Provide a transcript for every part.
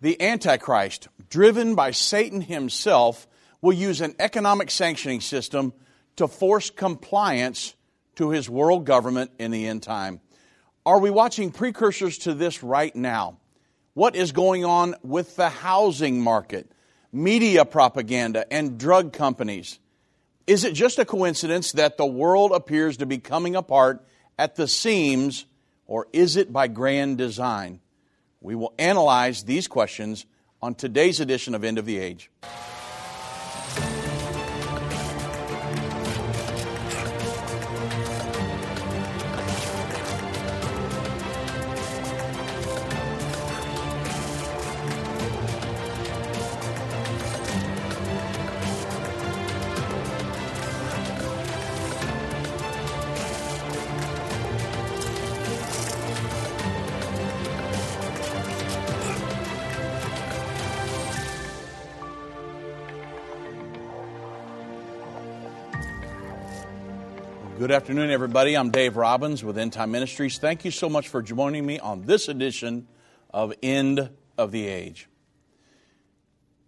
The Antichrist, driven by Satan himself, will use an economic sanctioning system to force compliance to his world government in the end time. Are we watching precursors to this right now? What is going on with the housing market, media propaganda, and drug companies? Is it just a coincidence that the world appears to be coming apart at the seams, or is it by grand design? We will analyze these questions on today's edition of End of the Age. Good afternoon, everybody. I'm Dave Robbins with End Time Ministries. Thank you so much for joining me on this edition of End of the Age.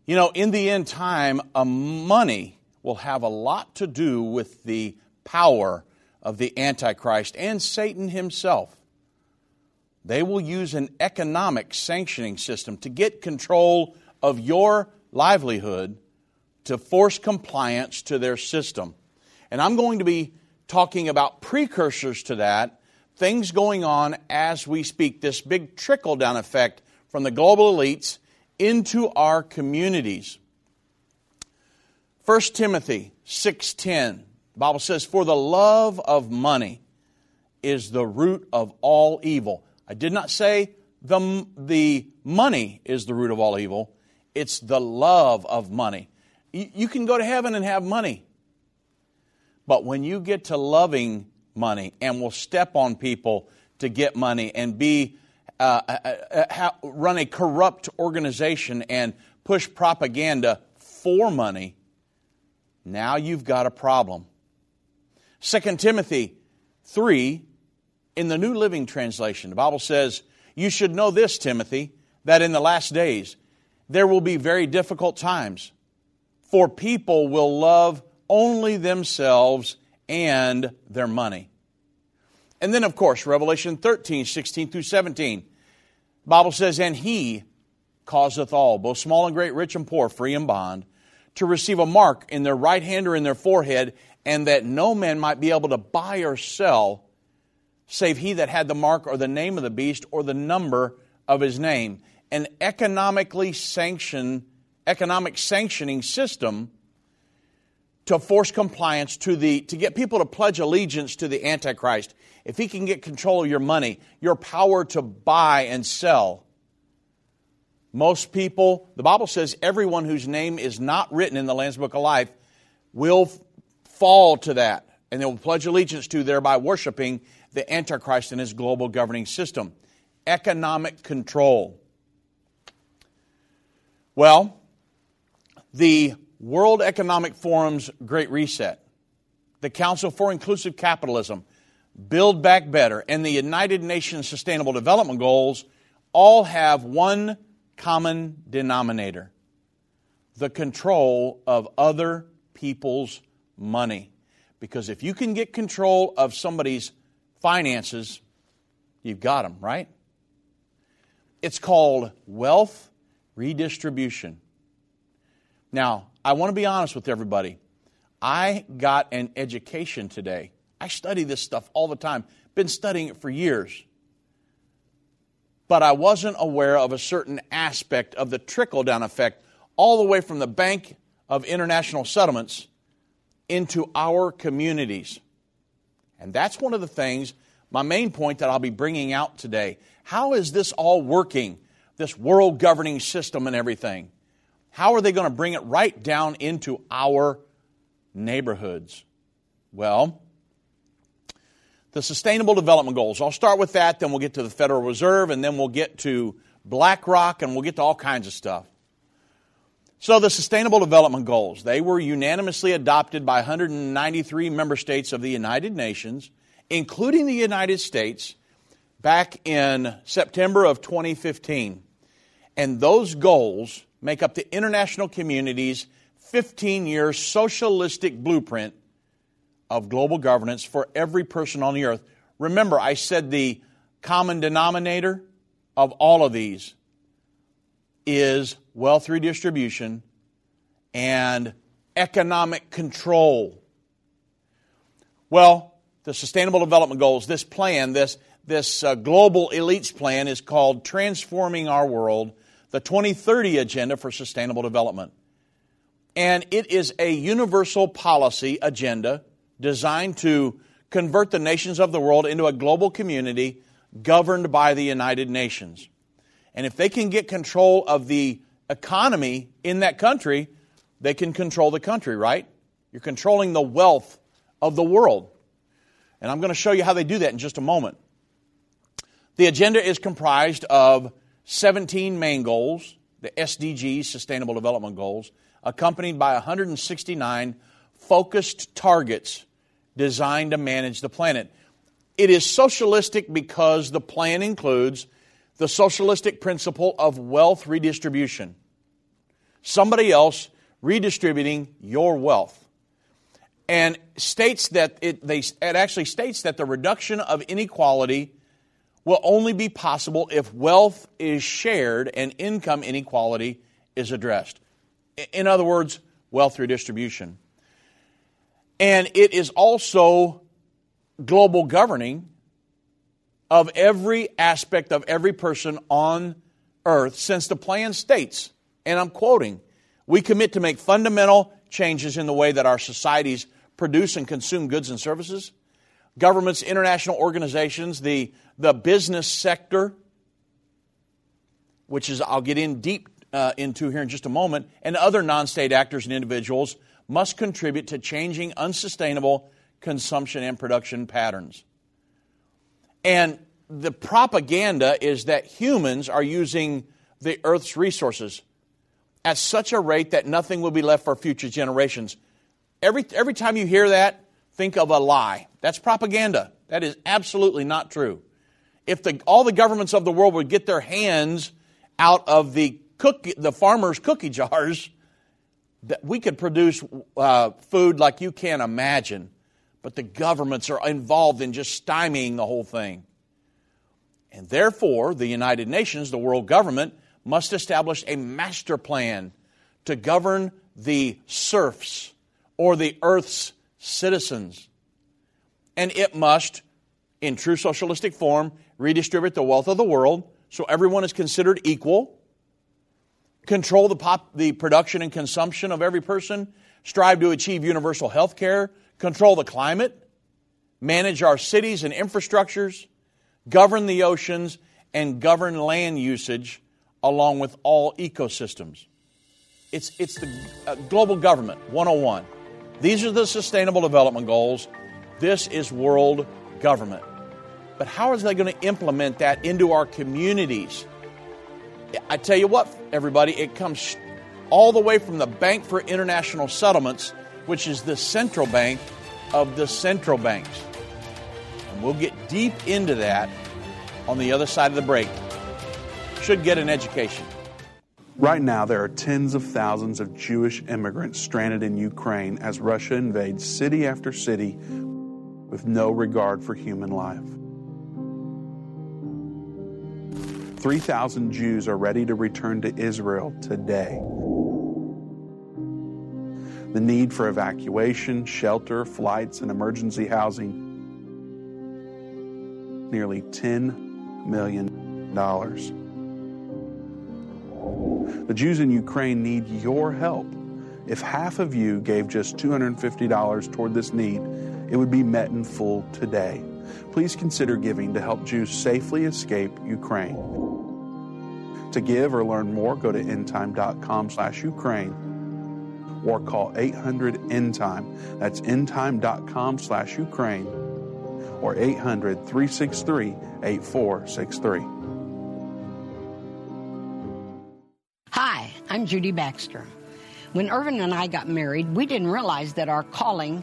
You know, in the end time, money will have a lot to do with the power of the Antichrist and Satan himself. They will use an economic sanctioning system to get control of your livelihood to force compliance to their system. And I'm going to be talking about precursors to that, things going on as we speak, this big trickle down effect from the global elites into our communities. 1 Timothy 6:10 the Bible says for the love of money is the root of all evil. I did not say the, the money is the root of all evil. It's the love of money. You can go to heaven and have money. But when you get to loving money and will step on people to get money and be uh, uh, uh, run a corrupt organization and push propaganda for money, now you've got a problem. 2 Timothy 3, in the New Living Translation, the Bible says, You should know this, Timothy, that in the last days there will be very difficult times, for people will love only themselves and their money. And then, of course, Revelation 13, 16 through 17. Bible says, And he causeth all, both small and great, rich and poor, free and bond, to receive a mark in their right hand or in their forehead, and that no man might be able to buy or sell, save he that had the mark or the name of the beast or the number of his name. An economically sanctioned, economic sanctioning system to force compliance to the to get people to pledge allegiance to the antichrist. If he can get control of your money your power to buy and sell most people the bible says everyone whose name is not written in the lamb's book of life will fall to that and they will pledge allegiance to thereby worshiping the antichrist and his global governing system. Economic control. Well the World Economic Forum's Great Reset, the Council for Inclusive Capitalism, Build Back Better, and the United Nations Sustainable Development Goals all have one common denominator the control of other people's money. Because if you can get control of somebody's finances, you've got them, right? It's called wealth redistribution. Now, I want to be honest with everybody. I got an education today. I study this stuff all the time, been studying it for years. But I wasn't aware of a certain aspect of the trickle down effect all the way from the Bank of International Settlements into our communities. And that's one of the things, my main point that I'll be bringing out today. How is this all working? This world governing system and everything. How are they going to bring it right down into our neighborhoods? Well, the Sustainable Development Goals. I'll start with that, then we'll get to the Federal Reserve, and then we'll get to BlackRock, and we'll get to all kinds of stuff. So, the Sustainable Development Goals, they were unanimously adopted by 193 member states of the United Nations, including the United States, back in September of 2015. And those goals make up the international community's 15 year socialistic blueprint of global governance for every person on the earth. Remember, I said the common denominator of all of these is wealth redistribution and economic control. Well, the Sustainable Development Goals, this plan, this, this uh, global elites plan is called Transforming Our World, the 2030 Agenda for Sustainable Development. And it is a universal policy agenda designed to convert the nations of the world into a global community governed by the United Nations. And if they can get control of the economy in that country, they can control the country, right? You're controlling the wealth of the world. And I'm going to show you how they do that in just a moment. The agenda is comprised of 17 main goals, the SDGs, Sustainable Development Goals, accompanied by 169 focused targets designed to manage the planet. It is socialistic because the plan includes the socialistic principle of wealth redistribution. Somebody else redistributing your wealth. And states that it, they, it actually states that the reduction of inequality will only be possible if wealth is shared and income inequality is addressed. In other words, wealth redistribution. And it is also global governing of every aspect of every person on earth, since the plan states, and I'm quoting, we commit to make fundamental changes in the way that our societies produce and consume goods and services. Governments, international organizations, the, the business sector, which is I'll get in deep uh, into here in just a moment, and other non state actors and individuals must contribute to changing unsustainable consumption and production patterns. And the propaganda is that humans are using the earth's resources at such a rate that nothing will be left for future generations. Every, every time you hear that, think of a lie. That's propaganda. That is absolutely not true. If the, all the governments of the world would get their hands out of the cookie, the farmers' cookie jars, that we could produce uh, food like you can't imagine. But the governments are involved in just stymieing the whole thing. And therefore, the United Nations, the world government, must establish a master plan to govern the serfs or the earth's citizens. And it must, in true socialistic form, redistribute the wealth of the world so everyone is considered equal control the, pop, the production and consumption of every person, strive to achieve universal health care, control the climate, manage our cities and infrastructures, govern the oceans, and govern land usage along with all ecosystems. It's, it's the uh, global government 101. These are the sustainable development goals. This is world government. But how are they going to implement that into our communities? I tell you what, everybody, it comes all the way from the Bank for International Settlements, which is the central bank of the central banks. And we'll get deep into that on the other side of the break. Should get an education. Right now, there are tens of thousands of Jewish immigrants stranded in Ukraine as Russia invades city after city with no regard for human life. 3,000 Jews are ready to return to Israel today. The need for evacuation, shelter, flights, and emergency housing nearly $10 million. The Jews in Ukraine need your help. If half of you gave just $250 toward this need, it would be met in full today. Please consider giving to help Jews safely escape Ukraine. To give or learn more, go to endtime.com slash Ukraine or call 800 endtime. That's endtime.com slash Ukraine or 800 363 8463. Hi, I'm Judy Baxter. When Irvin and I got married, we didn't realize that our calling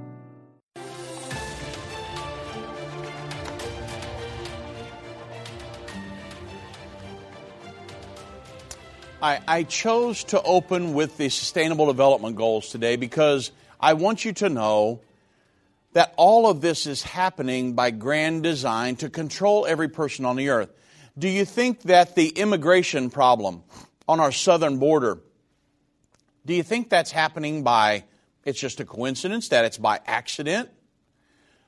I, I, chose to open with the Sustainable Development Goals today because I want you to know that all of this is happening by grand design to control every person on the earth. Do you think that the immigration problem on our southern border, do you think that's happening by, it's just a coincidence, that it's by accident?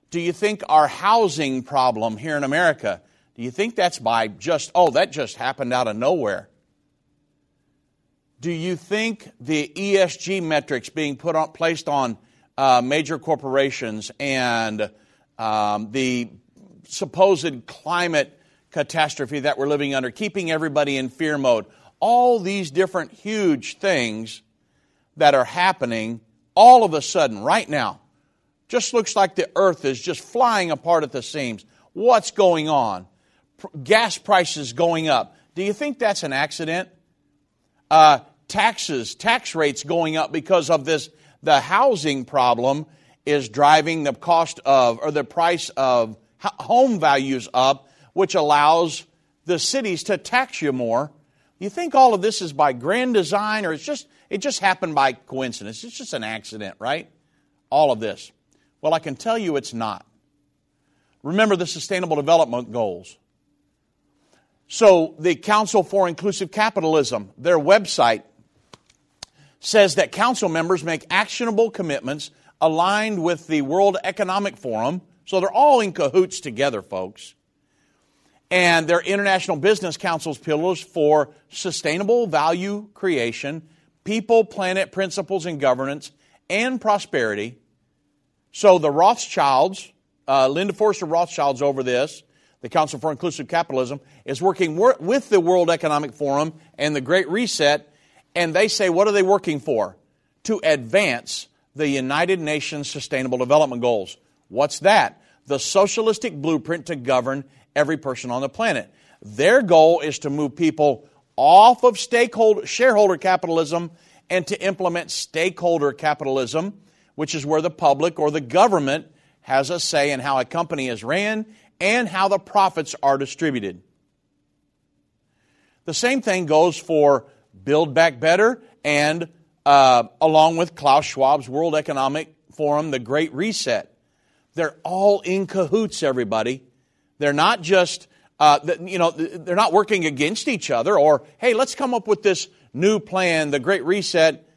Do you think our housing problem here in America, do you think that's by just, oh, that just happened out of nowhere? Do you think the ESG metrics being put on, placed on uh, major corporations and um, the supposed climate catastrophe that we're living under, keeping everybody in fear mode, all these different huge things that are happening all of a sudden, right now, just looks like the earth is just flying apart at the seams. What's going on? Gas prices going up. Do you think that's an accident? Uh, taxes, tax rates going up because of this the housing problem is driving the cost of or the price of home values up, which allows the cities to tax you more. You think all of this is by grand design or it's just it just happened by coincidence. It's just an accident, right? All of this. Well, I can tell you it's not. Remember the sustainable development goals. So, the Council for Inclusive Capitalism, their website says that council members make actionable commitments aligned with the World Economic Forum. So they're all in cahoots together, folks. And they're International Business Council's pillars for sustainable value creation, people, planet, principles, and governance, and prosperity. So the Rothschilds, uh, Lynn de Forester Rothschilds over this, the Council for Inclusive Capitalism, is working with the World Economic Forum and the Great Reset and they say, what are they working for? To advance the United Nations Sustainable Development Goals. What's that? The socialistic blueprint to govern every person on the planet. Their goal is to move people off of stakeholder, shareholder capitalism and to implement stakeholder capitalism, which is where the public or the government has a say in how a company is ran and how the profits are distributed. The same thing goes for Build Back Better, and uh, along with Klaus Schwab's World Economic Forum, the Great Reset. They're all in cahoots, everybody. They're not just, uh, you know, they're not working against each other or, hey, let's come up with this new plan, the Great Reset.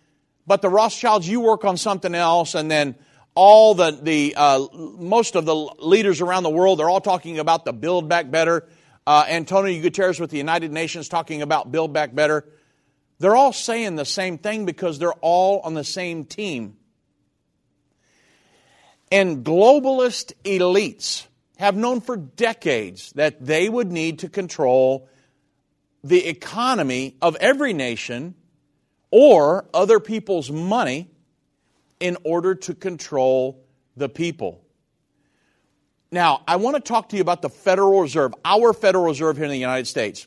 But the Rothschilds, you work on something else, and then all the, the uh, most of the leaders around the world, they're all talking about the Build Back Better. Uh, Antonio Guterres with the United Nations talking about Build Back Better. They're all saying the same thing because they're all on the same team. And globalist elites have known for decades that they would need to control the economy of every nation or other people's money in order to control the people. Now, I want to talk to you about the Federal Reserve, our Federal Reserve here in the United States.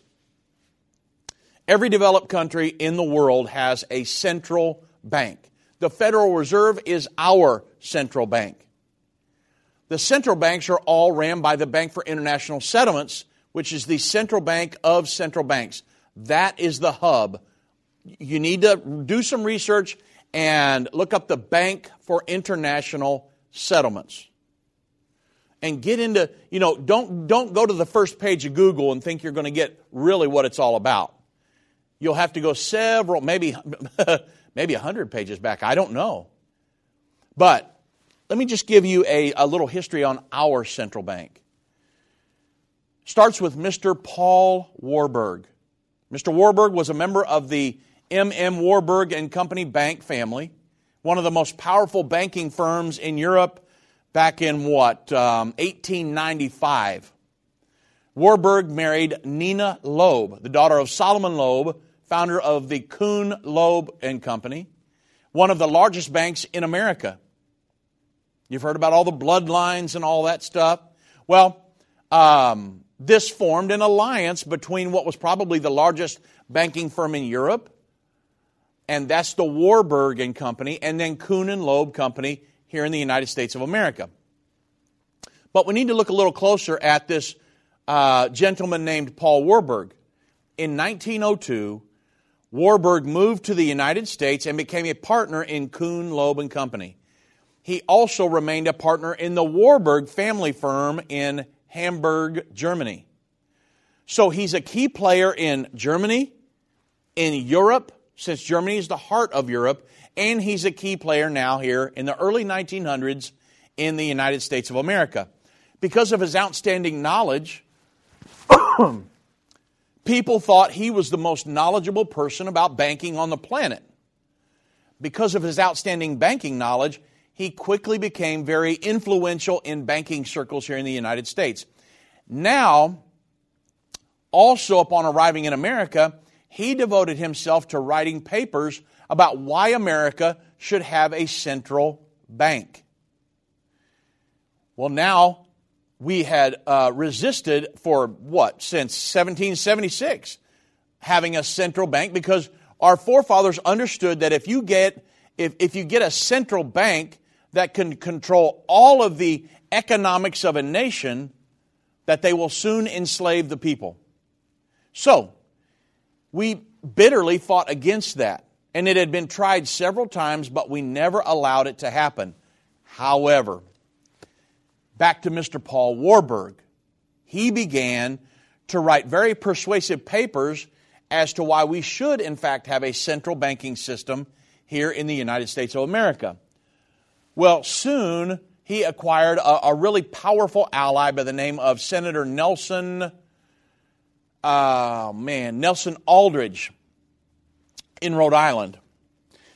Every developed country in the world has a central bank. The Federal Reserve is our central bank. The central banks are all ran by the Bank for International Settlements, which is the central bank of central banks. That is the hub. You need to do some research and look up the Bank for International Settlements. And get into, you know, don't, don't go to the first page of Google and think you're going to get really what it's all about. You'll have to go several, maybe, maybe 100 pages back. I don't know. But let me just give you a, a little history on our central bank. Starts with Mr. Paul Warburg. Mr. Warburg was a member of the M.M. Warburg and Company bank family, one of the most powerful banking firms in Europe back in what, um, 1895. Warburg married Nina Loeb, the daughter of Solomon Loeb, founder of the Kuhn Loeb and Company, one of the largest banks in America. You've heard about all the bloodlines and all that stuff. Well, um, this formed an alliance between what was probably the largest banking firm in Europe, and that's the Warburg and Company, and then Kuhn and Loeb Company here in the United States of America. But we need to look a little closer at this uh, gentleman named Paul Warburg. In 1902, Warburg moved to the United States and became a partner in Kuhn, Loeb and Company. He also remained a partner in the Warburg family firm in Hamburg, Germany. So he's a key player in Germany, in Europe, since Germany is the heart of Europe, and he's a key player now here in the early 1900s in the United States of America. Because of his outstanding knowledge, people thought he was the most knowledgeable person about banking on the planet. Because of his outstanding banking knowledge, he quickly became very influential in banking circles here in the United States. Now, also upon arriving in America, he devoted himself to writing papers about why America should have a central bank. Well, now we had uh, resisted for what, since 1776, having a central bank because our forefathers understood that if you get, if, if you get a central bank that can control all of the economics of a nation, that they will soon enslave the people. So, we bitterly fought against that. And it had been tried several times, but we never allowed it to happen. However, back to Mr. Paul Warburg. He began to write very persuasive papers as to why we should, in fact, have a central banking system here in the United States of America. Well, soon he acquired a, a really powerful ally by the name of Senator Nelson, uh, man, Nelson Aldrich in Rhode Island.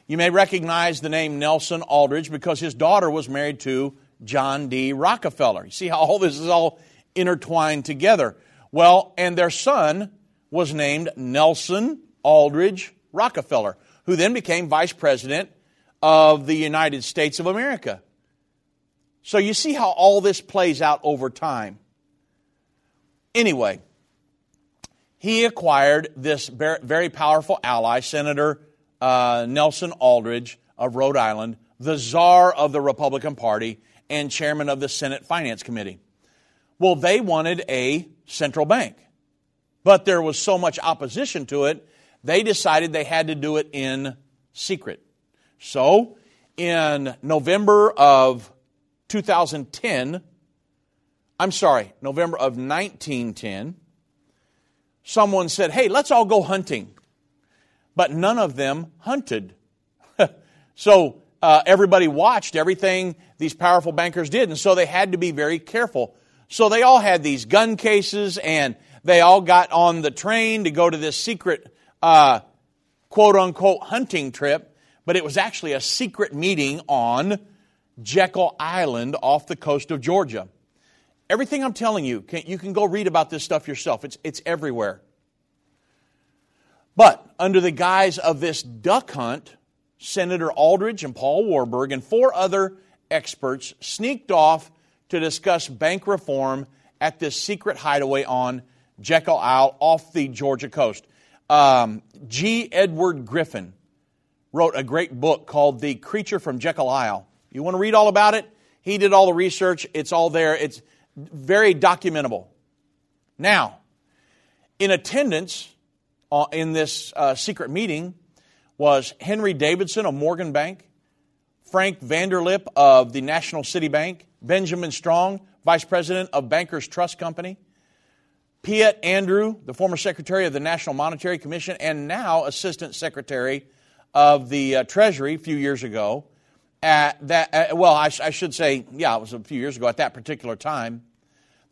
You may recognize the name Nelson Aldrich because his daughter was married to John D. Rockefeller. You see how all this is all intertwined together. Well, and their son was named Nelson Aldrich Rockefeller, who then became vice president of the United States of America. So you see how all this plays out over time. Anyway, he acquired this very powerful ally, Senator uh, Nelson Aldrich of Rhode Island, the czar of the Republican Party, and chairman of the Senate Finance Committee. Well, they wanted a central bank, but there was so much opposition to it, they decided they had to do it in secret. So, in November of 2010, I'm sorry, November of 1910, someone said, Hey, let's all go hunting. But none of them hunted. so uh, everybody watched everything these powerful bankers did, and so they had to be very careful. So they all had these gun cases, and they all got on the train to go to this secret, uh, quote unquote, hunting trip, but it was actually a secret meeting on Jekyll Island off the coast of Georgia. Everything I'm telling you, can, you can go read about this stuff yourself. It's, it's everywhere. But under the guise of this duck hunt, Senator Aldrich and Paul Warburg and four other experts sneaked off to discuss bank reform at this secret hideaway on Jekyll Isle off the Georgia coast. Um, G. Edward Griffin wrote a great book called The Creature from Jekyll Isle. You want to read all about it? He did all the research. It's all there. It's very documentable. Now, in attendance uh, in this uh, secret meeting was Henry Davison of Morgan Bank, Frank Vanderlip of the National City Bank, Benjamin Strong, Vice President of Bankers Trust Company, Piatt Andrew, the former Secretary of the National Monetary Commission and now Assistant Secretary of the uh, Treasury a few years ago, at that, uh, well, I, I should say, yeah, it was a few years ago at that particular time.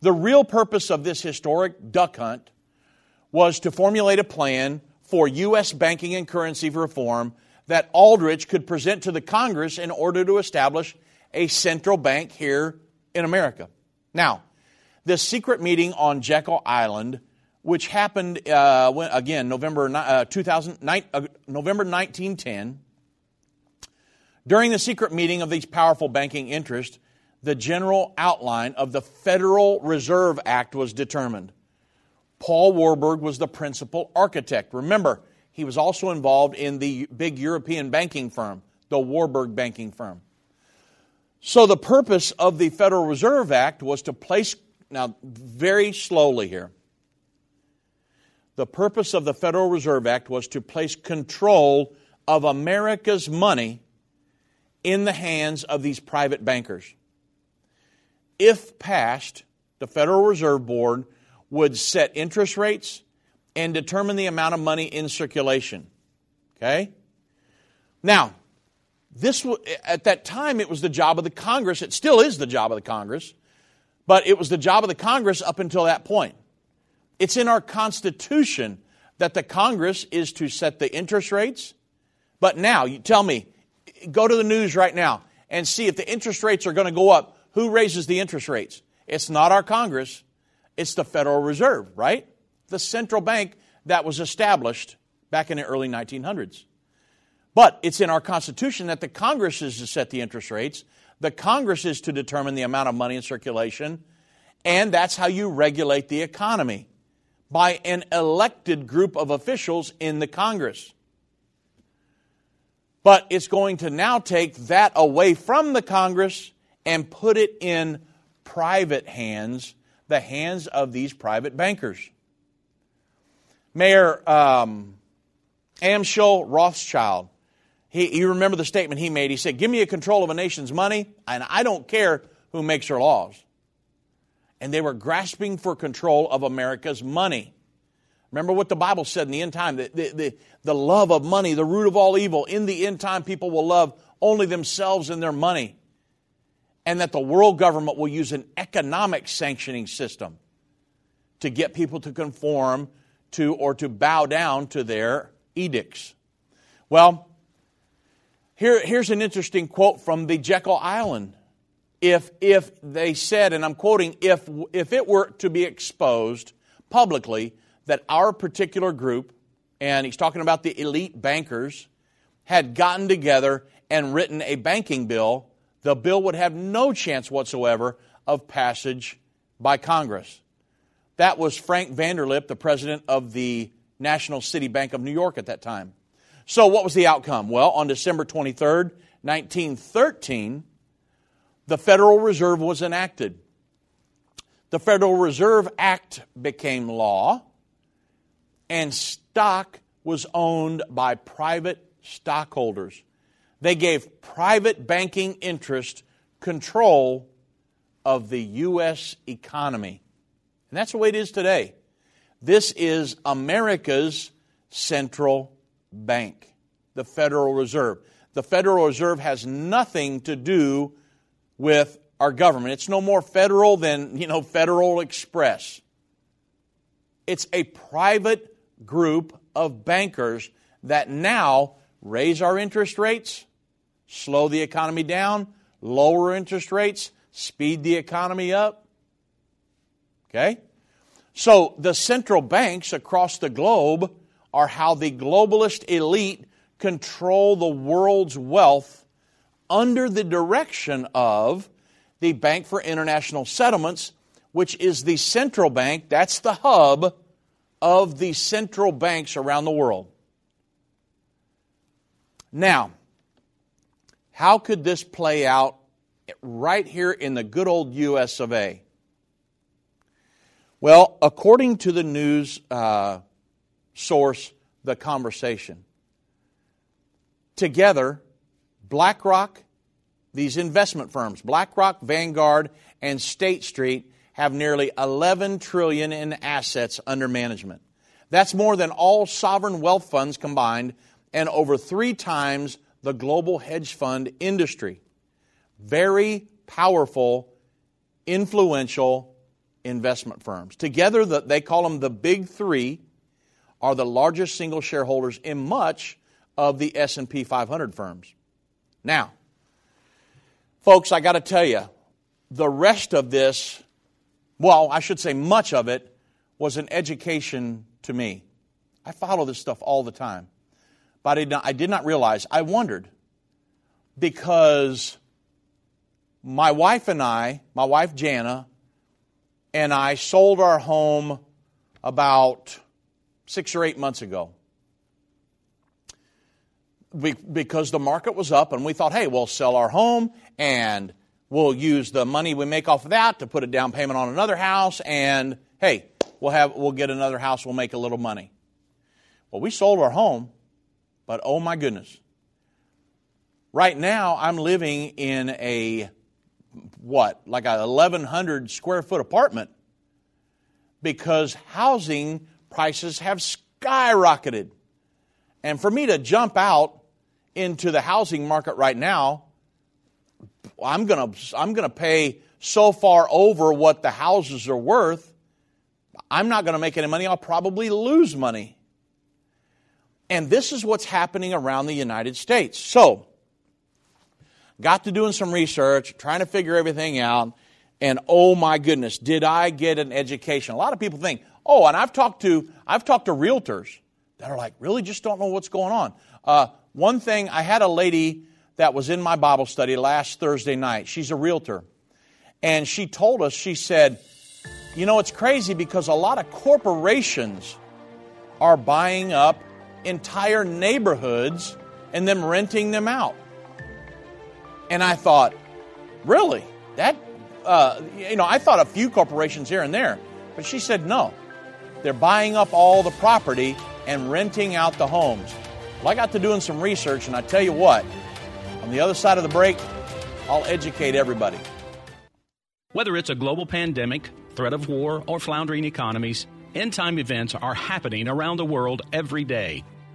The real purpose of this historic duck hunt was to formulate a plan for U.S. banking and currency reform that Aldrich could present to the Congress in order to establish a central bank here in America. Now, this secret meeting on Jekyll Island, which happened uh, when, again November uh, 2000, uh, November 1910, during the secret meeting of these powerful banking interests, the general outline of the Federal Reserve Act was determined. Paul Warburg was the principal architect. Remember, he was also involved in the big European banking firm, the Warburg banking firm. So, the purpose of the Federal Reserve Act was to place, now, very slowly here. The purpose of the Federal Reserve Act was to place control of America's money in the hands of these private bankers. If passed, the Federal Reserve Board would set interest rates and determine the amount of money in circulation. Okay? Now, this at that time it was the job of the Congress. It still is the job of the Congress, but it was the job of the Congress up until that point. It's in our Constitution that the Congress is to set the interest rates. But now, you tell me, go to the news right now and see if the interest rates are going to go up. Who raises the interest rates? It's not our Congress, it's the Federal Reserve, right? The central bank that was established back in the early 1900s. But it's in our Constitution that the Congress is to set the interest rates, the Congress is to determine the amount of money in circulation, and that's how you regulate the economy by an elected group of officials in the Congress. But it's going to now take that away from the Congress and put it in private hands, the hands of these private bankers. Mayer um, Amschel Rothschild, he, you remember the statement he made. He said, Give me a control of a nation's money, and I don't care who makes her laws. And they were grasping for control of America's money. Remember what the Bible said in the end time the, the, the, the, love of money, the root of all evil. In the end time, people will love only themselves and their money. And that the world government will use an economic sanctioning system to get people to conform to or to bow down to their edicts. Well, here, here's an interesting quote from the Jekyll Island. If, if they said, and I'm quoting, if, if it were to be exposed publicly that our particular group, and he's talking about the elite bankers, had gotten together and written a banking bill, the bill would have no chance whatsoever of passage by Congress. That was Frank Vanderlip, the president of the National City Bank of New York at that time. So, what was the outcome? Well, on December 23rd, 1913, the Federal Reserve was enacted. The Federal Reserve Act became law and stock was owned by private stockholders. They gave private banking interest control of the U.S. economy. And that's the way it is today. This is America's central bank, the Federal Reserve. The Federal Reserve has nothing to do with our government. It's no more federal than, you know, Federal Express. It's a private group of bankers that now raise our interest rates, slow the economy down, lower interest rates, speed the economy up. Okay? So the central banks across the globe are how the globalist elite control the world's wealth under the direction of the Bank for International Settlements, which is the central bank, that's the hub of the central banks around the world. Now, how could this play out right here in the good old US of A? Well, according to the news uh, source, The Conversation, together, BlackRock, these investment firms, BlackRock, Vanguard, and State Street, have nearly 11 trillion in assets under management. That's more than all sovereign wealth funds combined and over 3 times the global hedge fund industry. very powerful, influential investment firms. Together, they call them the Big Three, are the largest single shareholders in much of the S&P 500 firms. Now, folks, I got to tell you, the rest of this, well, I should say much of it, was an education to me. I follow this stuff all the time. But I did not, I did not realize, I wondered, because my wife and I, my wife Jana, and I sold our home about six or eight months ago. because the market was up, and we thought, hey, we'll sell our home and we'll use the money we make off of that to put a down payment on another house, and hey, we'll have we'll get another house, we'll make a little money. Well, we sold our home, but oh my goodness. Right now, I'm living in a what, like a 1,100 square foot apartment because housing prices have skyrocketed. And for me to jump out into the housing market right now, I'm going to I'm going to pay so far over what the houses are worth. I'm not going to make any money. I'll probably lose money. And this is what's happening around the United States. So, got to doing some research, trying to figure everything out, and oh my goodness, did I get an education? A lot of people think, oh, and I've talked to I've talked to realtors that are like, really, just don't know what's going on. Uh, one thing, I had a lady that was in my Bible study last Thursday night. She's a realtor, and she told us, she said, you know, it's crazy because a lot of corporations are buying up entire neighborhoods and then renting them out. And I thought, really? That, uh, you know, I thought a few corporations here and there. But she said, no. They're buying up all the property and renting out the homes. Well, I got to doing some research, and I tell you what, on the other side of the break, I'll educate everybody. Whether it's a global pandemic, threat of war, or floundering economies, end time events are happening around the world every day.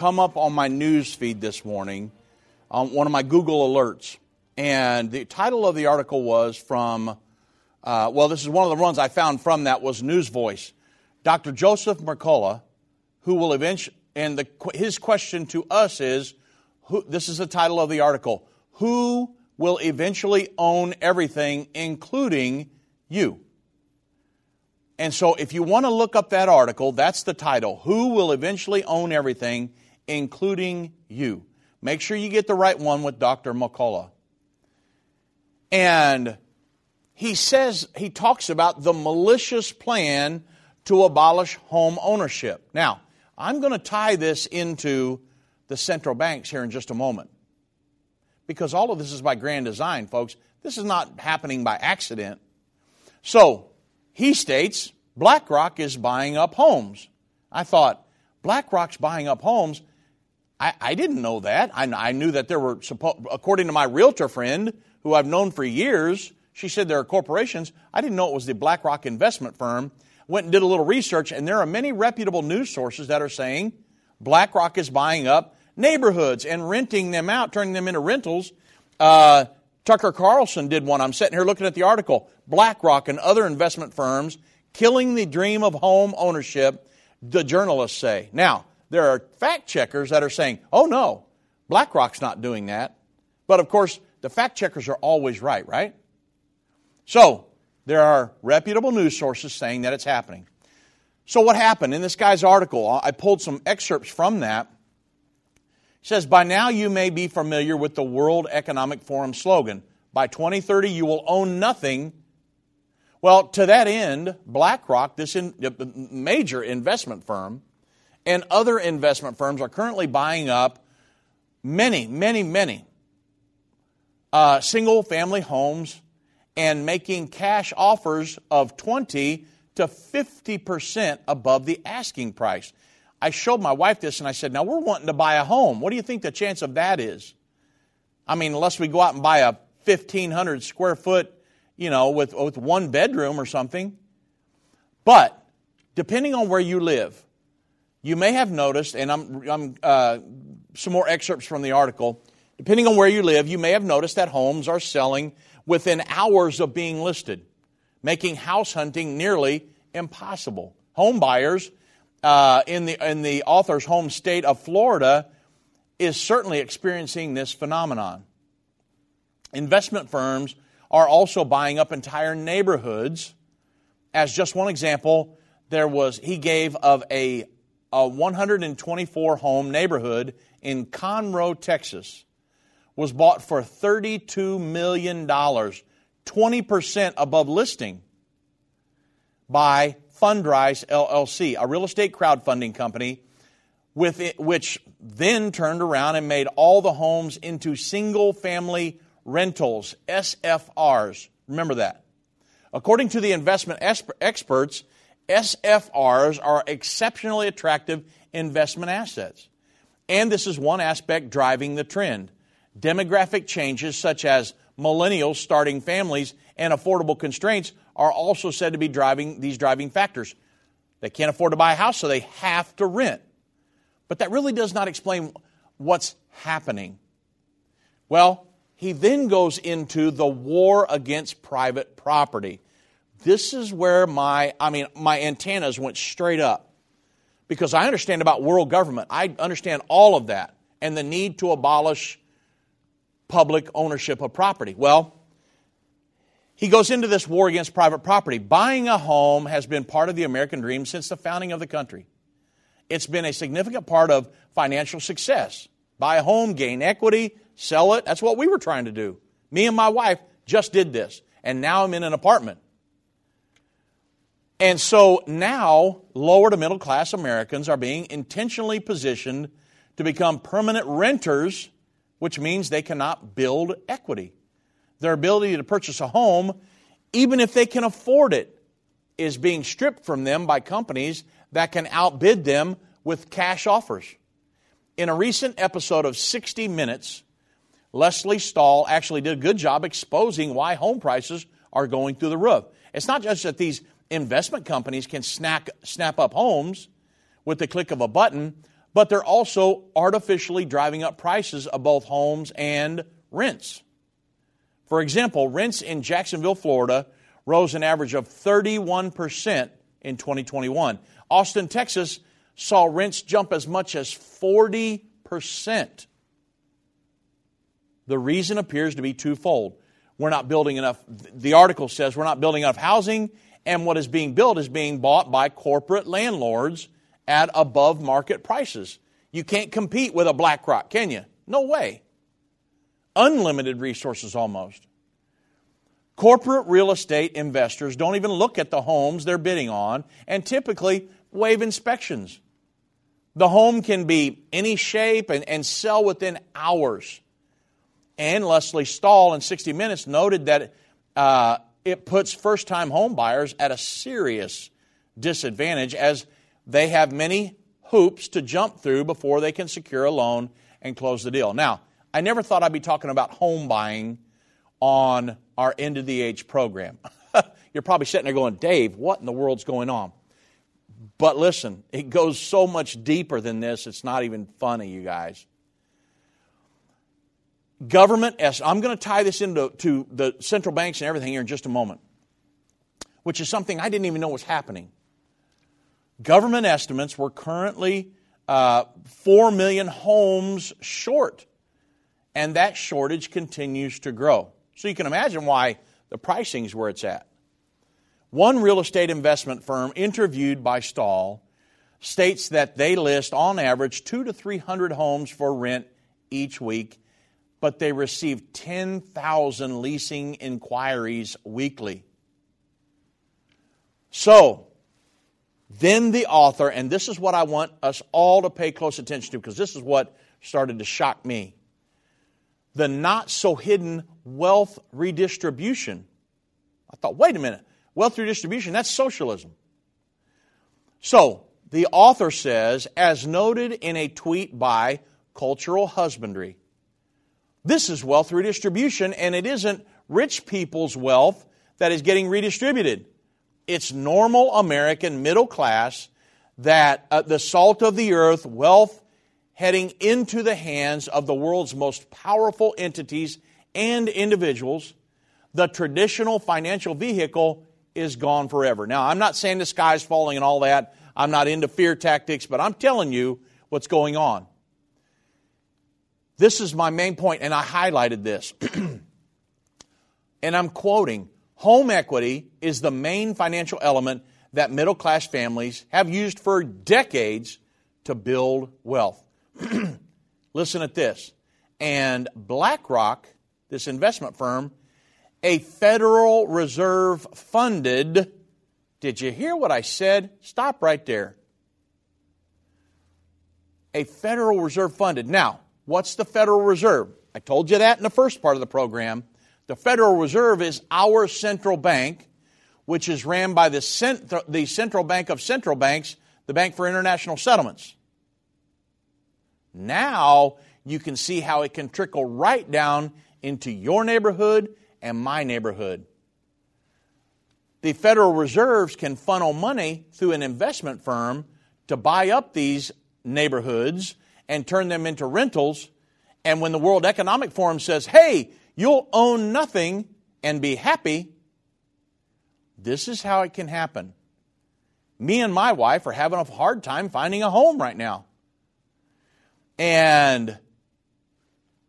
come up on my news feed this morning on one of my Google alerts. And the title of the article was from, uh, well, this is one of the ones I found from that was News Voice. Dr. Joseph Mercola, who will eventually, and the, his question to us is, who, this is the title of the article, who will eventually own everything, including you? And so if you want to look up that article, that's the title, Who Will Eventually Own Everything, including you. Make sure you get the right one with Dr. McCullough. And he says, he talks about the malicious plan to abolish home ownership. Now, I'm going to tie this into the central banks here in just a moment. because all of this is by grand design, folks. This is not happening by accident. So, he states BlackRock is buying up homes. I thought, BlackRock's buying up homes. I, I didn't know that. I, I, knew that there were, according to my realtor friend, who I've known for years, she said there are corporations. I didn't know it was the BlackRock investment firm. Went and did a little research, and there are many reputable news sources that are saying BlackRock is buying up neighborhoods and renting them out, turning them into rentals. Uh, Tucker Carlson did one. I'm sitting here looking at the article. BlackRock and other investment firms killing the dream of home ownership, the journalists say. Now, there are fact checkers that are saying, oh no, BlackRock's not doing that. But of course, the fact checkers are always right, right? So, there are reputable news sources saying that it's happening. So, what happened? In this guy's article, I pulled some excerpts from that. It says, By now you may be familiar with the World Economic Forum slogan By 2030 you will own nothing. Well, to that end, BlackRock, this in, uh, major investment firm, and other investment firms are currently buying up many, many, many uh, single family homes and making cash offers of 20 to 50% above the asking price. I showed my wife this and I said, Now we're wanting to buy a home. What do you think the chance of that is? I mean, unless we go out and buy a 1,500 square foot, you know, with, with one bedroom or something. But depending on where you live, you may have noticed, and I'm, I'm uh, some more excerpts from the article. Depending on where you live, you may have noticed that homes are selling within hours of being listed, making house hunting nearly impossible. Home buyers uh, in, the, in the author's home state of Florida is certainly experiencing this phenomenon. Investment firms are also buying up entire neighborhoods. As just one example, there was he gave of a a 124 home neighborhood in Conroe, Texas, was bought for $32 million, 20% above listing by Fundrise LLC, a real estate crowdfunding company with it, which then turned around and made all the homes into single family rentals, SFRs. Remember that. According to the investment experts, SFRs are exceptionally attractive investment assets. And this is one aspect driving the trend. Demographic changes such as millennials starting families and affordable constraints are also said to be driving these driving factors. They can't afford to buy a house, so they have to rent. But that really does not explain what's happening. Well, he then goes into the war against private property this is where my, I mean, my antennas went straight up. Because I understand about world government. I understand all of that and the need to abolish public ownership of property. Well, he goes into this war against private property. Buying a home has been part of the American dream since the founding of the country. It's been a significant part of financial success. Buy a home, gain equity, sell it. That's what we were trying to do. Me and my wife just did this. And now I'm in an apartment. And so now, lower to middle class Americans are being intentionally positioned to become permanent renters, which means they cannot build equity. Their ability to purchase a home, even if they can afford it, is being stripped from them by companies that can outbid them with cash offers. In a recent episode of 60 Minutes, Lesley Stahl actually did a good job exposing why home prices are going through the roof. It's not just that these investment companies can snap, snap up homes with the click of a button, but they're also artificially driving up prices of both homes and rents. For example, rents in Jacksonville, Florida rose an average of 31% in 2021. Austin, Texas saw rents jump as much as 40%. The reason appears to be twofold. We're not building enough, the article says we're not building enough housing and what is being built is being bought by corporate landlords at above market prices. You can't compete with a BlackRock, can you? No way. Unlimited resources almost. Corporate real estate investors don't even look at the homes they're bidding on and typically waive inspections. The home can be any shape and, and sell within hours. And Lesley Stahl in 60 Minutes noted that uh, it puts first time home buyers at a serious disadvantage as they have many hoops to jump through before they can secure a loan and close the deal. Now, I never thought I'd be talking about home buying on our end of the age program. You're probably sitting there going, Dave, what in the world's going on? But listen, it goes so much deeper than this, it's not even funny, you guys. Government, I'm going to tie this into to the central banks and everything here in just a moment, which is something I didn't even know was happening. Government estimates were currently uh, 4 million homes short, and that shortage continues to grow. So you can imagine why the pricing is where it's at. One real estate investment firm interviewed by Stahl states that they list on average two to 300 homes for rent each week, but they receive 10,000 leasing inquiries weekly. So, then the author, and this is what I want us all to pay close attention to because this is what started to shock me the not so hidden wealth redistribution. I thought, wait a minute. Wealth redistribution, that's socialism. So, the author says, as noted in a tweet by Cultural Husbandry, this is wealth redistribution, and it isn't rich people's wealth that is getting redistributed. It's normal American middle class that uh, the salt of the earth, wealth heading into the hands of the world's most powerful entities and individuals, the traditional financial vehicle is gone forever. Now, I'm not saying the sky is falling and all that. I'm not into fear tactics, but I'm telling you what's going on. This is my main point, and I highlighted this. and I'm quoting Home equity is the main financial element that middle class families have used for decades to build wealth. Listen at this. And BlackRock, this investment firm, a Federal Reserve funded. Did you hear what I said? Stop right there. A Federal Reserve funded. Now, what's the Federal Reserve? I told you that in the first part of the program. The Federal Reserve is our central bank, which is ran by the, cent- the Central Bank of Central Banks, the Bank for International Settlements. Now you can see how it can trickle right down into your neighborhood and my neighborhood. The Federal Reserves can funnel money through an investment firm to buy up these neighborhoods and turn them into rentals. And when the World Economic Forum says, hey, you'll own nothing and be happy, this is how it can happen. Me and my wife are having a hard time finding a home right now. And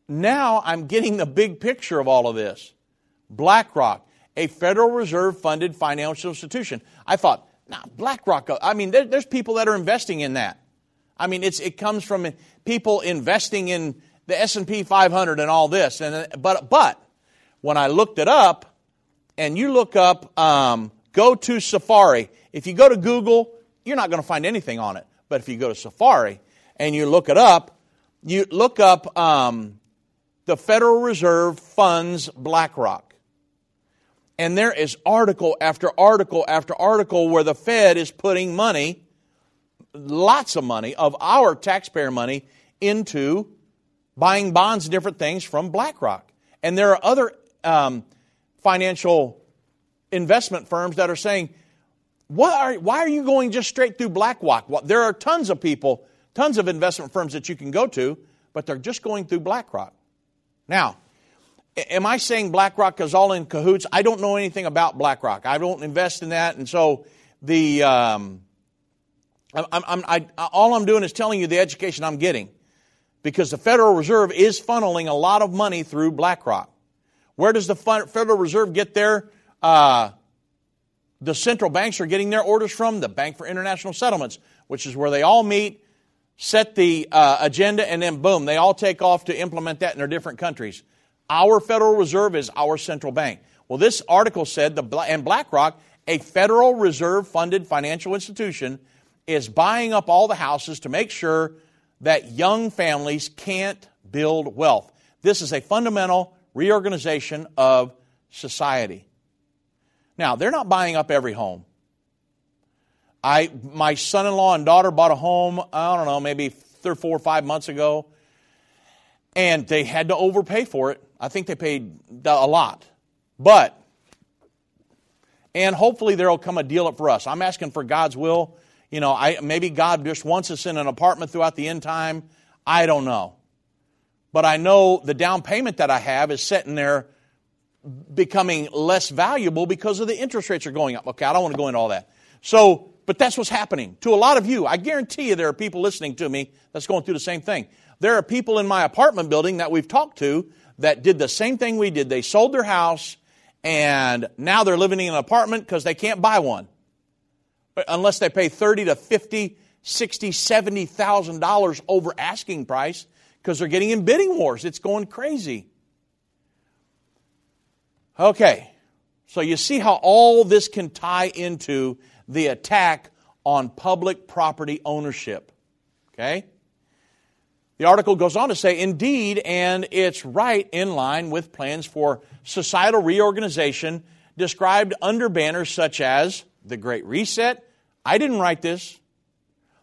now I'm getting the big picture of all of this. BlackRock, a Federal Reserve funded financial institution. I thought, nah, BlackRock, I mean, there, there's people that are investing in that. I mean, it's, it comes from people investing in the S&P 500 and all this. And, but, but when I looked it up, and you look up, um, go to Safari. If you go to Google, you're not going to find anything on it. But if you go to Safari and you look it up, you look up um, the Federal Reserve funds BlackRock. And there is article after article after article where the Fed is putting money, lots of money, of our taxpayer money, into buying bonds and different things from BlackRock. And there are other um, financial investment firms that are saying, are, why are you going just straight through BlackRock? Well, there are tons of people tons of investment firms that you can go to, but they're just going through BlackRock. Now, am I saying BlackRock is all in cahoots? I don't know anything about BlackRock. I don't invest in that, and so the um, I'm, I'm, I, all I'm doing is telling you the education I'm getting, because the Federal Reserve is funneling a lot of money through BlackRock. Where does the Federal Reserve get their uh, the central banks are getting their orders from? The Bank for International Settlements, which is where they all meet set the uh, agenda, and then boom, they all take off to implement that in their different countries. Our Federal Reserve is our central bank. Well, this article said, the, and BlackRock, a Federal Reserve funded financial institution, is buying up all the houses to make sure that young families can't build wealth. This is a fundamental reorganization of society. Now, they're not buying up every home. I, my son in law and daughter bought a home, I don't know, maybe three, four or five months ago, and they had to overpay for it. I think they paid a lot. But, and hopefully there'll come a deal up for us. I'm asking for God's will. You know, I, maybe God just wants us in an apartment throughout the end time. I don't know. But I know the down payment that I have is sitting there becoming less valuable because of the interest rates are going up. Okay, I don't want to go into all that. So, but that's what's happening to a lot of you. I guarantee you there are people listening to me that's going through the same thing. There are people in my apartment building that we've talked to that did the same thing we did. They sold their house and now they're living in an apartment because they can't buy one. Unless they pay 30 to 50, 60, 70,000 dollars over asking price because they're getting in bidding wars. It's going crazy. Okay. So you see how all this can tie into the attack on public property ownership. Okay? The article goes on to say, indeed, and it's right in line with plans for societal reorganization described under banners such as the Great Reset. I didn't write this.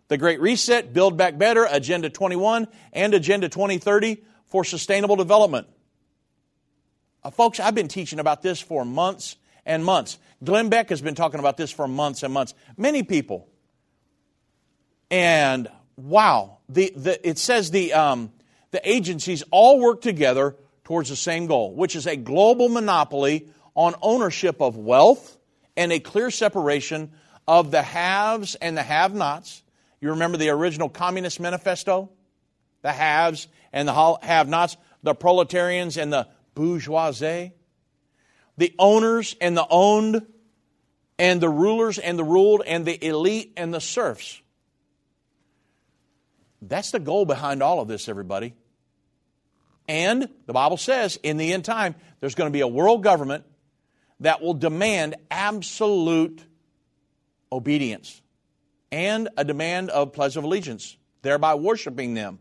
The Great Reset, Build Back Better, Agenda 21, and Agenda 2030 for sustainable development. Uh, folks, I've been teaching about this for months and months. Glenn Beck has been talking about this for months and months. Many people. And wow, the, the, it says the, um, the agencies all work together towards the same goal, which is a global monopoly on ownership of wealth and a clear separation of the haves and the have nots. You remember the original Communist Manifesto? The haves and the have nots, the proletarians and the bourgeoisie, the owners and the owned, and the rulers and the ruled, and the elite and the serfs. That's the goal behind all of this, everybody. And the Bible says in the end time, there's going to be a world government that will demand absolute obedience and a demand of pledge of allegiance, thereby worshiping them.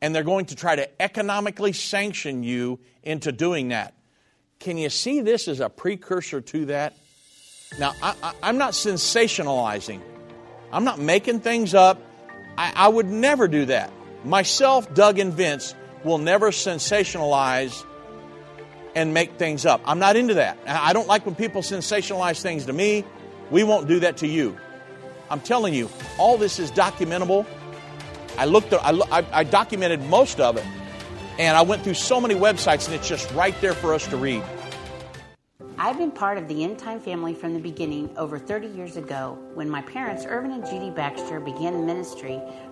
And they're going to try to economically sanction you into doing that. Can you see this as a precursor to that? Now, I, am not sensationalizing, I'm not making things up. I, I would never do that. Myself, Doug, and Vince will never sensationalize and make things up. I'm not into that. I don't like when people sensationalize things to me. We won't do that to you. I'm telling you, all this is documentable. I looked, I, I documented most of it, and I went through so many websites, and it's just right there for us to read. I've been part of the End Time family from the beginning over 30 years ago when my parents, Irvin and Judy Baxter, began ministry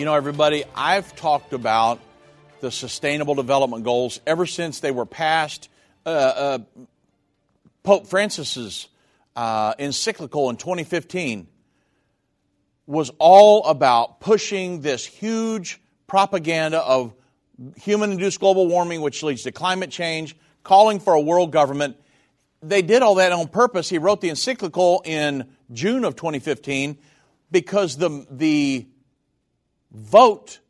You know, everybody, I've talked about the Sustainable Development Goals ever since they were passed. Uh, uh, Pope Francis's uh, encyclical in 2015 was all about pushing this huge propaganda of human induced global warming, which leads to climate change, calling for a world government. They did all that on purpose. He wrote the encyclical in June of 2015 because the, the vote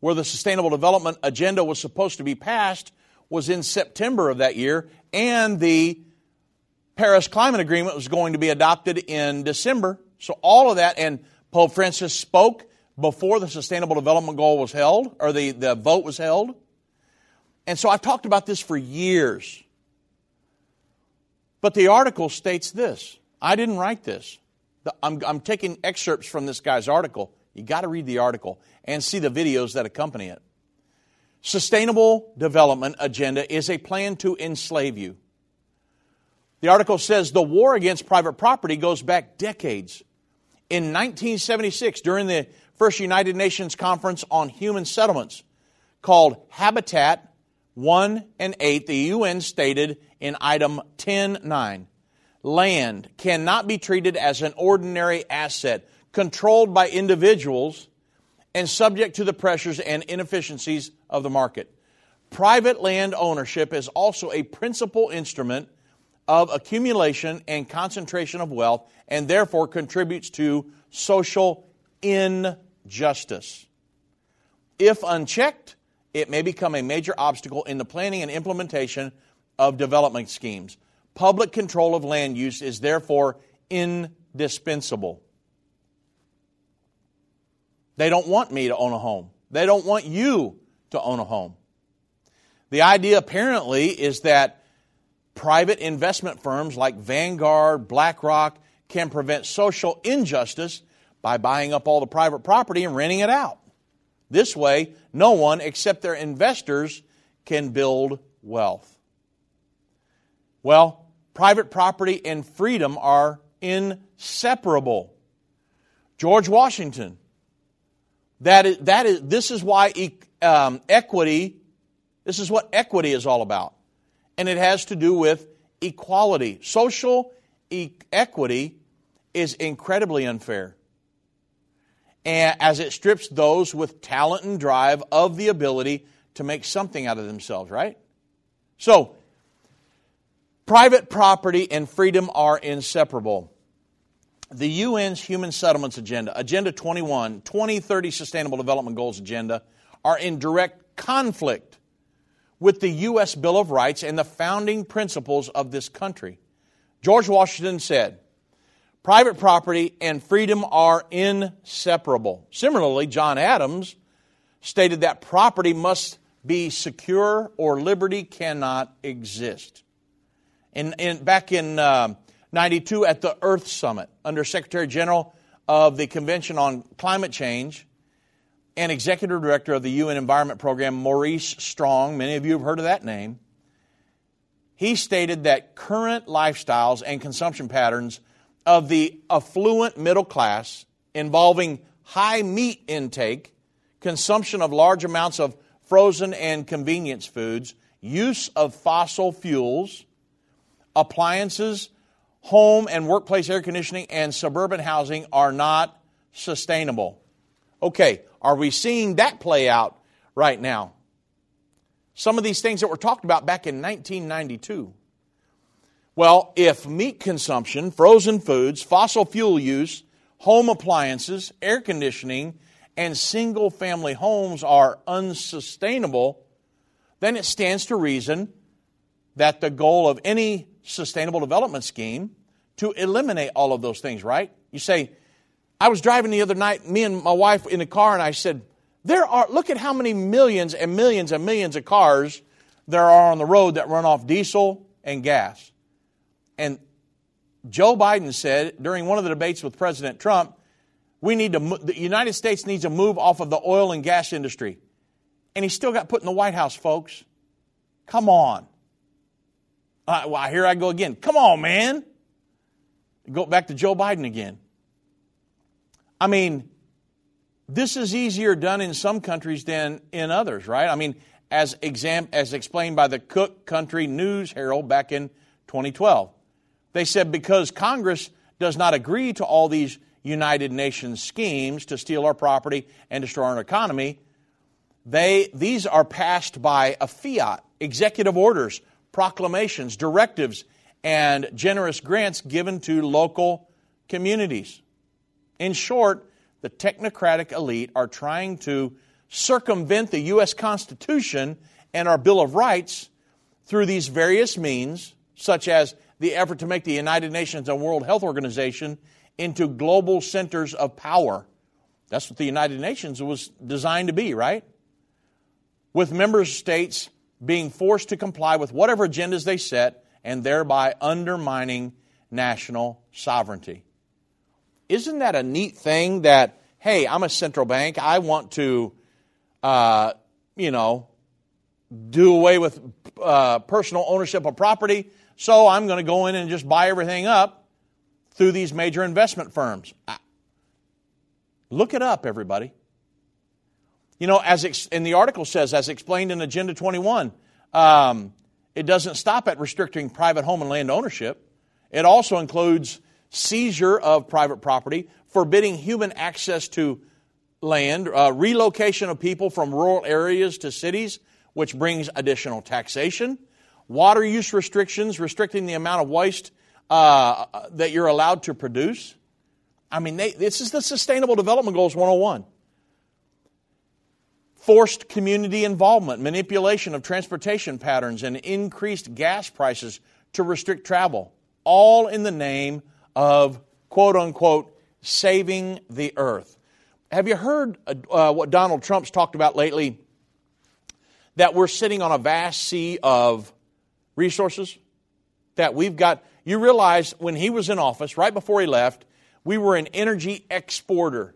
where the Sustainable Development Agenda was supposed to be passed was in September of that year, and the Paris Climate Agreement was going to be adopted in December. So all of that, and Pope Francis spoke before the Sustainable Development Goal was held, or the, the vote was held. And so I've talked about this for years. But the article states this. I didn't write this. I'm, I'm taking excerpts from this guy's article. You got to read the article and see the videos that accompany it. Sustainable Development Agenda is a plan to enslave you. The article says the war against private property goes back decades. In 1976, during the first United Nations Conference on Human Settlements, called Habitat 1 and 8, the UN stated in item 10.9 land cannot be treated as an ordinary asset controlled by individuals and subject to the pressures and inefficiencies of the market. Private land ownership is also a principal instrument of accumulation and concentration of wealth and therefore contributes to social injustice. If unchecked, it may become a major obstacle in the planning and implementation of development schemes. Public control of land use is therefore indispensable. They don't want me to own a home. They don't want you to own a home. The idea apparently is that private investment firms like Vanguard, BlackRock can prevent social injustice by buying up all the private property and renting it out. This way, no one except their investors can build wealth. Well, private property and freedom are inseparable. George Washington, that is, that is, this is why um, equity, this is what equity is all about. And it has to do with equality. Social e- equity is incredibly unfair. And as it strips those with talent and drive of the ability to make something out of themselves, right? So, Private property and freedom are inseparable. The UN's Human Settlements Agenda, Agenda 21, 2030 Sustainable Development Goals Agenda, are in direct conflict with the U.S. Bill of Rights and the founding principles of this country. George Washington said, Private property and freedom are inseparable. Similarly, John Adams stated that property must be secure or liberty cannot exist And back in uh, 92 at the Earth Summit under Secretary General of the Convention on Climate Change and Executive Director of the UN Environment Program, Maurice Strong. Many of you have heard of that name. He stated that current lifestyles and consumption patterns of the affluent middle class involving high meat intake, consumption of large amounts of frozen and convenience foods, use of fossil fuels, appliances, home and workplace air conditioning, and suburban housing are not sustainable. Okay, are we seeing that play out right now? Some of these things that were talked about back in 1992. Well, if meat consumption, frozen foods, fossil fuel use, home appliances, air conditioning, and single family homes are unsustainable, then it stands to reason that the goal of any sustainable development scheme to eliminate all of those things, right? You say, I was driving the other night, me and my wife in the car, and I said, there are, look at how many millions and millions and millions of cars there are on the road that run off diesel and gas. And Joe Biden said during one of the debates with President Trump, we need to, the United States needs to move off of the oil and gas industry. And he still got put in the White House, folks. Come on. Uh, well, here I go again. Come on, man. Go back to Joe Biden again. I mean, this is easier done in some countries than in others, right? I mean, as, exam- as explained by the Cook County News Herald back in 2012. They said because Congress does not agree to all these United Nations schemes to steal our property and destroy our economy, they, these are passed by a fiat, executive orders proclamations, directives, and generous grants given to local communities. In short, the technocratic elite are trying to circumvent the U.S. Constitution and our Bill of Rights through these various means, such as the effort to make the United Nations and World Health Organization into global centers of power. That's what the United Nations was designed to be, right? With member states being forced to comply with whatever agendas they set and thereby undermining national sovereignty. Isn't that a neat thing that, hey, I'm a central bank, I want to, uh, you know, do away with uh, personal ownership of property, so I'm going to go in and just buy everything up through these major investment firms. Look it up, everybody. You know, as ex- in the article says, as explained in Agenda 21, um, it doesn't stop at restricting private home and land ownership. It also includes seizure of private property, forbidding human access to land, uh, relocation of people from rural areas to cities, which brings additional taxation, water use restrictions, restricting the amount of waste uh, that you're allowed to produce. I mean, they, this is the Sustainable Development Goals 101 forced community involvement, manipulation of transportation patterns, and increased gas prices to restrict travel, all in the name of quote unquote saving the earth. Have you heard uh, what Donald Trump's talked about lately? That we're sitting on a vast sea of resources? That we've got, you realize when he was in office, right before he left, we were an energy exporter.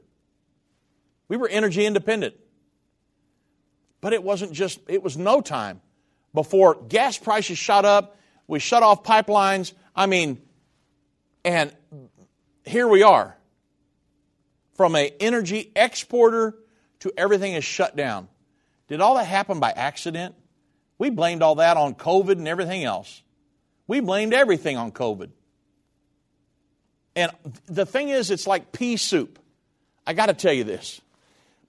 We were energy independent. But it wasn't just, it was no time before gas prices shot up. We shut off pipelines. I mean, and here we are. From an energy exporter to everything is shut down. Did all that happen by accident? We blamed all that on COVID and everything else. We blamed everything on COVID. And the thing is, it's like pea soup. I got to tell you this.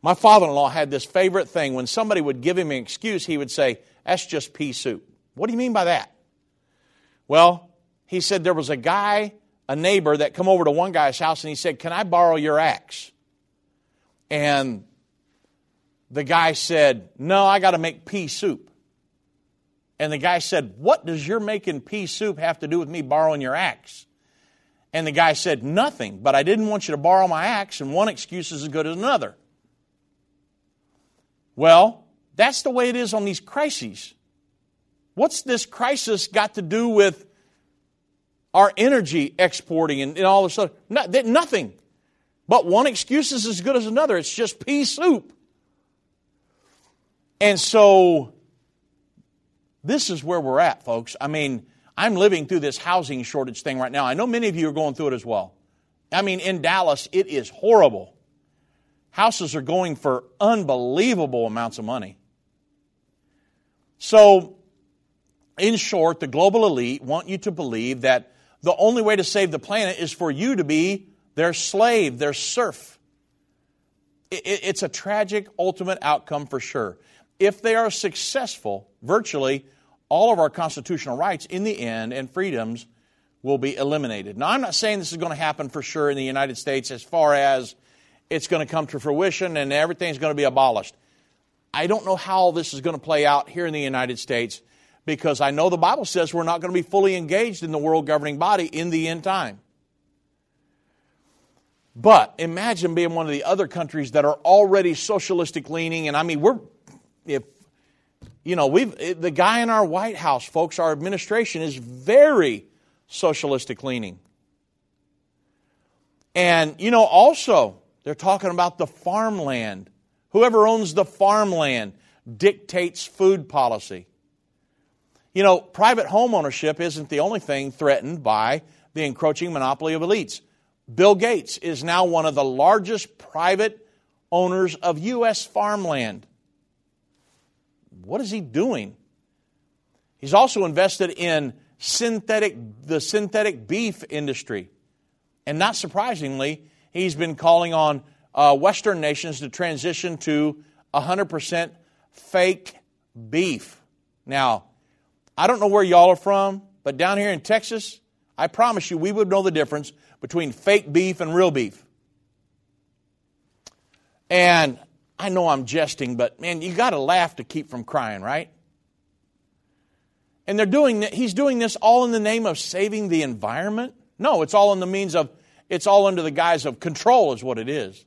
My father in law had this favorite thing. When somebody would give him an excuse, he would say, That's just pea soup. What do you mean by that? Well, he said there was a guy, a neighbor, that come over to one guy's house and he said, Can I borrow your axe? And the guy said, No, I got to make pea soup. And the guy said, What does your making pea soup have to do with me borrowing your axe? And the guy said, Nothing, but I didn't want you to borrow my axe, and one excuse is as good as another. Well, that's the way it is on these crises. What's this crisis got to do with our energy exporting and, and all this stuff? No, nothing. But one excuse is as good as another. It's just pea soup. And so, this is where we're at, folks. I mean, I'm living through this housing shortage thing right now. I know many of you are going through it as well. I mean, in Dallas, it is horrible. Houses are going for unbelievable amounts of money. So, in short, the global elite want you to believe that the only way to save the planet is for you to be their slave, their serf. It's a tragic ultimate outcome for sure. If they are successful, virtually all of our constitutional rights in the end and freedoms will be eliminated. Now, I'm not saying this is going to happen for sure in the United States as far as it's going to come to fruition and everything's going to be abolished. I don't know how this is going to play out here in the United States because I know the Bible says we're not going to be fully engaged in the world governing body in the end time. But imagine being one of the other countries that are already socialistic leaning, and I mean, we're, if, you know, we've, the guy in our White House, folks, our administration is very socialistic leaning. And, you know, also, they're talking about the farmland. Whoever owns the farmland dictates food policy. You know, private home ownership isn't the only thing threatened by the encroaching monopoly of elites. Bill Gates is now one of the largest private owners of U.S. farmland. What is he doing? He's also invested in synthetic, the synthetic beef industry. And not surprisingly, he's been calling on uh, Western nations to transition to 100% fake beef. Now, I don't know where y'all are from, but down here in Texas, I promise you we would know the difference between fake beef and real beef. And I know I'm jesting, but man, you got to laugh to keep from crying, right? And they're doing that, he's doing this all in the name of saving the environment? No, it's all in the means of it's all under the guise of control, is what it is.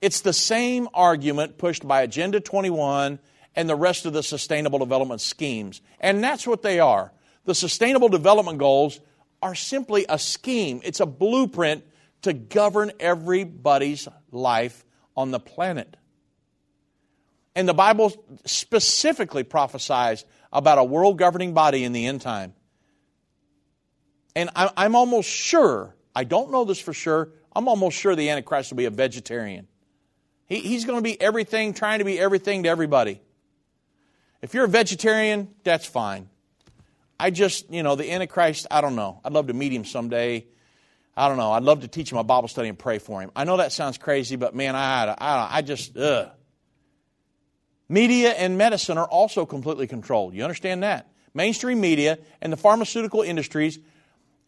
It's the same argument pushed by Agenda 21 and the rest of the sustainable development schemes. And that's what they are. The sustainable development goals are simply a scheme, it's a blueprint to govern everybody's life on the planet. And the Bible specifically prophesies about a world governing body in the end time. And I'm almost sure, I don't know this for sure, I'm almost sure the Antichrist will be a vegetarian. he's going to be everything, trying to be everything to everybody. If you're a vegetarian, that's fine. I just, you know, the Antichrist, I don't know. I'd love to meet him someday. I don't know. I'd love to teach him a Bible study and pray for him. I know that sounds crazy, but man, I, I, I just, ugh. Media and medicine are also completely controlled. You understand that? Mainstream media and the pharmaceutical industries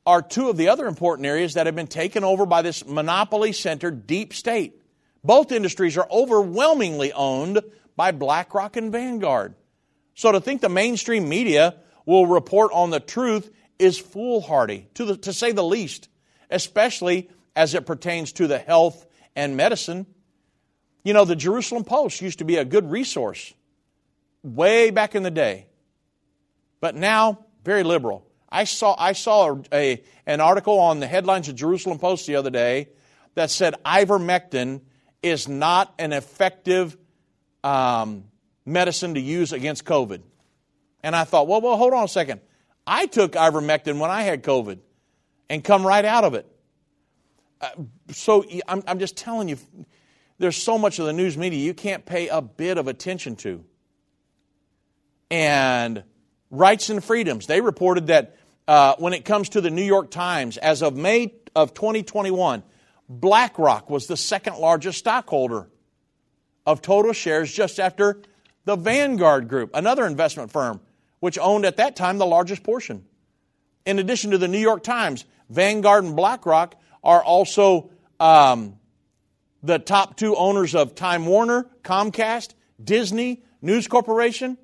are two of the other important areas that have been taken over by this monopoly centered deep state. Both industries are overwhelmingly owned by BlackRock and Vanguard. So to think the mainstream media will report on the truth is foolhardy, to, the, to say the least, especially as it pertains to the health and medicine. You know, the Jerusalem Post used to be a good resource way back in the day, but now very liberal. I saw, I saw a, a, an article on the headlines of Jerusalem Post the other day that said ivermectin is not an effective um, medicine to use against COVID. And I thought, well, well, hold on a second. I took ivermectin when I had COVID and come right out of it. Uh, so I'm, I'm just telling you, there's so much of the news media you can't pay a bit of attention to. And rights and freedoms, they reported that uh, when it comes to the New York Times, as of May of 2021, BlackRock was the second largest stockholder of total shares just after the Vanguard Group, another investment firm, which owned at that time the largest portion. In addition to the New York Times, Vanguard and BlackRock are also um, the top two owners of Time Warner, Comcast, Disney, News Corporation.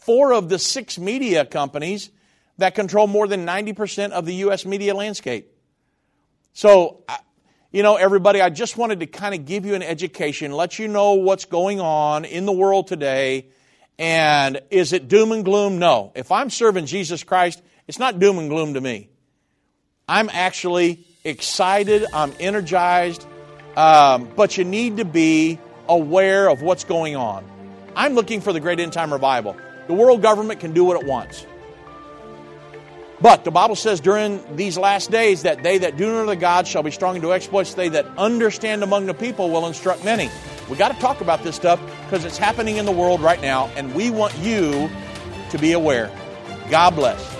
Four of the six media companies that control more than 90% of the U.S. media landscape. So, you know, everybody, I just wanted to kind of give you an education, let you know what's going on in the world today. And is it doom and gloom? No. If I'm serving Jesus Christ, it's not doom and gloom to me. I'm actually excited, I'm energized, um, but you need to be aware of what's going on. I'm looking for the great end time revival. The world government can do what it wants. But the Bible says during these last days that they that do know the God shall be strong and do exploits. They that understand among the people will instruct many. We got to talk about this stuff because it's happening in the world right now, and we want you to be aware. God bless.